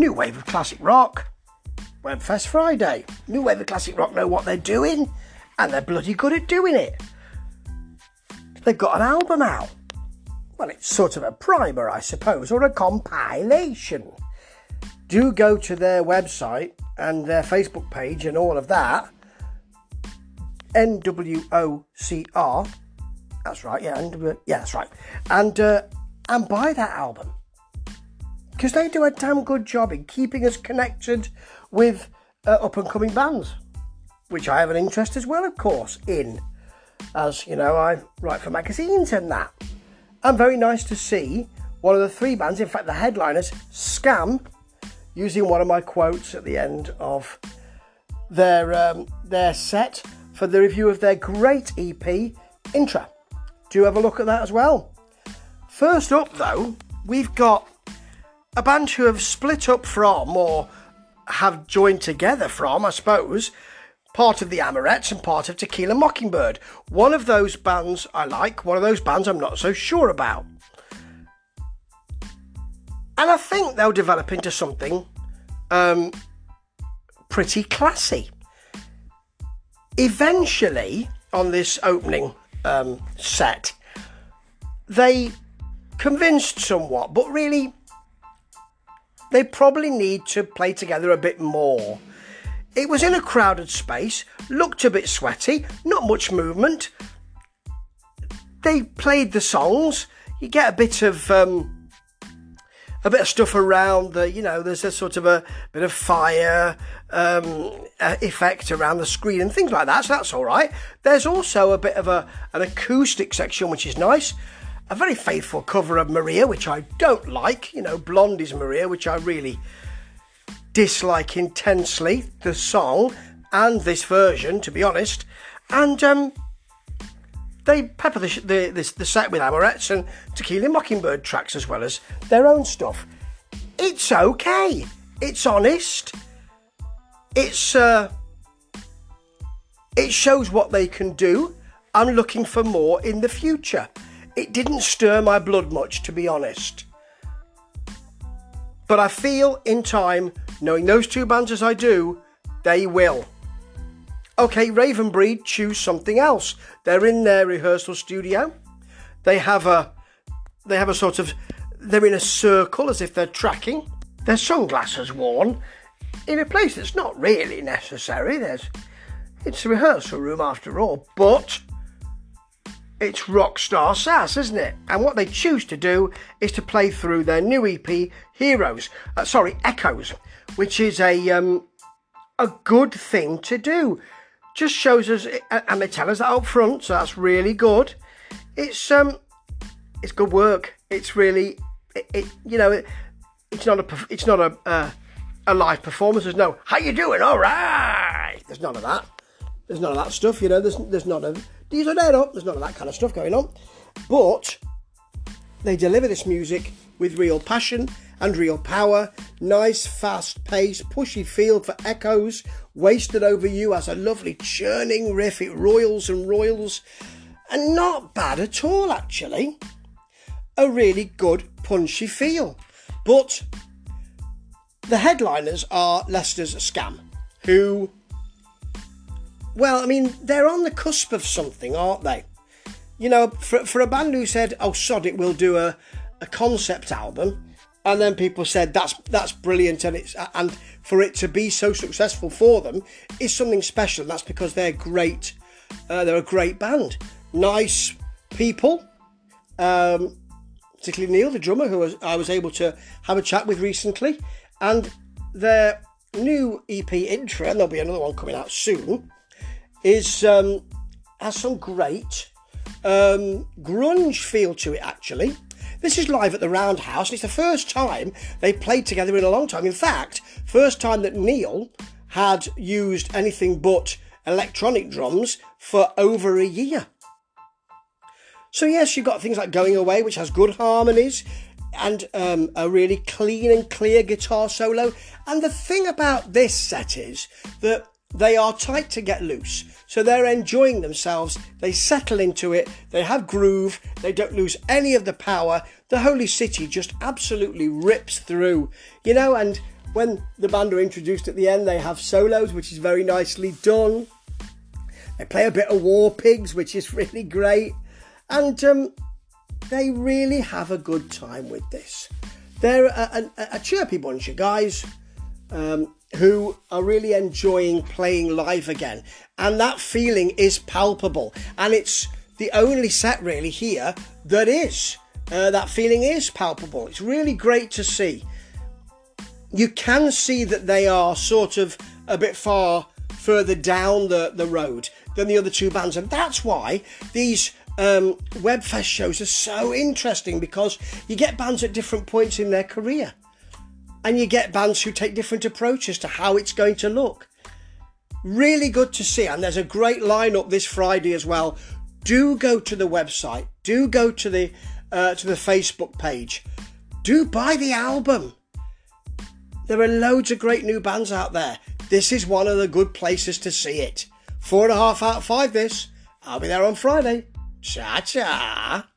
New Wave of Classic Rock, Webfest Friday. New Wave of Classic Rock know what they're doing, and they're bloody good at doing it. They've got an album out. Well, it's sort of a primer, I suppose, or a compilation. Do go to their website and their Facebook page and all of that. NWOCR. That's right, yeah, NW, yeah, that's right. And uh, and buy that album because they do a damn good job in keeping us connected with uh, up and coming bands, which I have an interest as well, of course, in. As you know, I write for magazines and that. And very nice to see one of the three bands, in fact, the headliners, Scam, using one of my quotes at the end of their um, their set for the review of their great EP, Intra. Do you have a look at that as well. First up, though, we've got a band who have split up from, or have joined together from, I suppose, part of the Amorettes and part of Tequila Mockingbyrd. One of those bands I like, one of those bands I'm not so sure about. And I think they'll develop into something um, pretty classy. Eventually, on this opening um, set, they convinced somewhat, but really, they probably need to play together a bit more. It was in a crowded space, looked a bit sweaty, not much movement. They played the songs. You get a bit of um, a bit of stuff around the, you know, there's a sort of a bit of fire um, uh, effect around the screen and things like that. So that's all right. There's also a bit of a an acoustic section, which is nice. A very faithful cover of Maria, which I don't like. You know, Blondie's Maria, which I really dislike intensely the song and this version, to be honest. And um, they pepper the, the, the, the set with Amorettes and Tequila Mockingbyrd tracks as well as their own stuff. It's okay. It's honest. It's uh, it shows what they can do. I'm looking for more in the future. It didn't stir my blood much, to be honest. But I feel in time, knowing those two bands as I do, they will. Okay, Raven Breed choose something else. They're in their rehearsal studio. They have a they have a sort of they're in a circle as if they're tracking. Their sunglasses worn in a place that's not really necessary. There's it's a rehearsal room after all, but it's rockstar sass, isn't it? And what they choose to do is to play through their new EP, Heroes. Uh, sorry, Echoes, which is a um, a good thing to do. Just shows us, and they tell us that up front, so that's really good. It's um, it's good work. It's really, it, it you know, it, it's not a, it's not a, uh, a live performance. There's no, how you doing? All right. There's none of that. There's none of that stuff. You know, there's there's none of these are up. There's none of that kind of stuff going on. But they deliver this music with real passion and real power. Nice, fast pace, pushy feel for echoes. Wasted Over You as a lovely churning riff. It royals and royals. And not bad at all, actually. A really good, punchy feel. But the headliners are Leicester's Scam, who well, I mean, they're on the cusp of something, aren't they? You know, for, for a band who said, "Oh, sod it, we'll do a, a concept album," and then people said, "That's that's brilliant," and it's and for it to be so successful for them is something special. And that's because they're great. Uh, they're a great band, nice people. Um, particularly Neil, the drummer, who was, I was able to have a chat with recently, and their new EP intro, and there'll be another one coming out soon is um, has some great um, grunge feel to it. Actually, this is live at the Roundhouse, and it's the first time they played together in a long time. In fact, first time that Neil had used anything but electronic drums for over a year. So yes, you've got things like Going Away, which has good harmonies and um, a really clean and clear guitar solo. And the thing about this set is that they are tight to get loose. So they're enjoying themselves. They settle into it. They have groove. They don't lose any of the power. The Holy City just absolutely rips through, you know, and when the band are introduced at the end, they have solos, which is very nicely done. They play a bit of War Pigs, which is really great. And um, they really have a good time with this. They're a, a, a chirpy bunch of guys um, who are really enjoying playing live again. And that feeling is palpable. And it's the only set really here that is. Uh, that feeling is palpable. It's really great to see. You can see that they are sort of a bit far further down the, the road than the other two bands, and that's why these um, Webfest shows are so interesting because you get bands at different points in their career, and you get bands who take different approaches to how it's going to look. Really good to see, and there's a great lineup this Friday as well. Do go to the website. Do go to the uh, to the Facebook page. Do buy the album. There are loads of great new bands out there. This is one of the good places to see it. Four and a half out of five. This. I'll be there on Friday. Cha cha.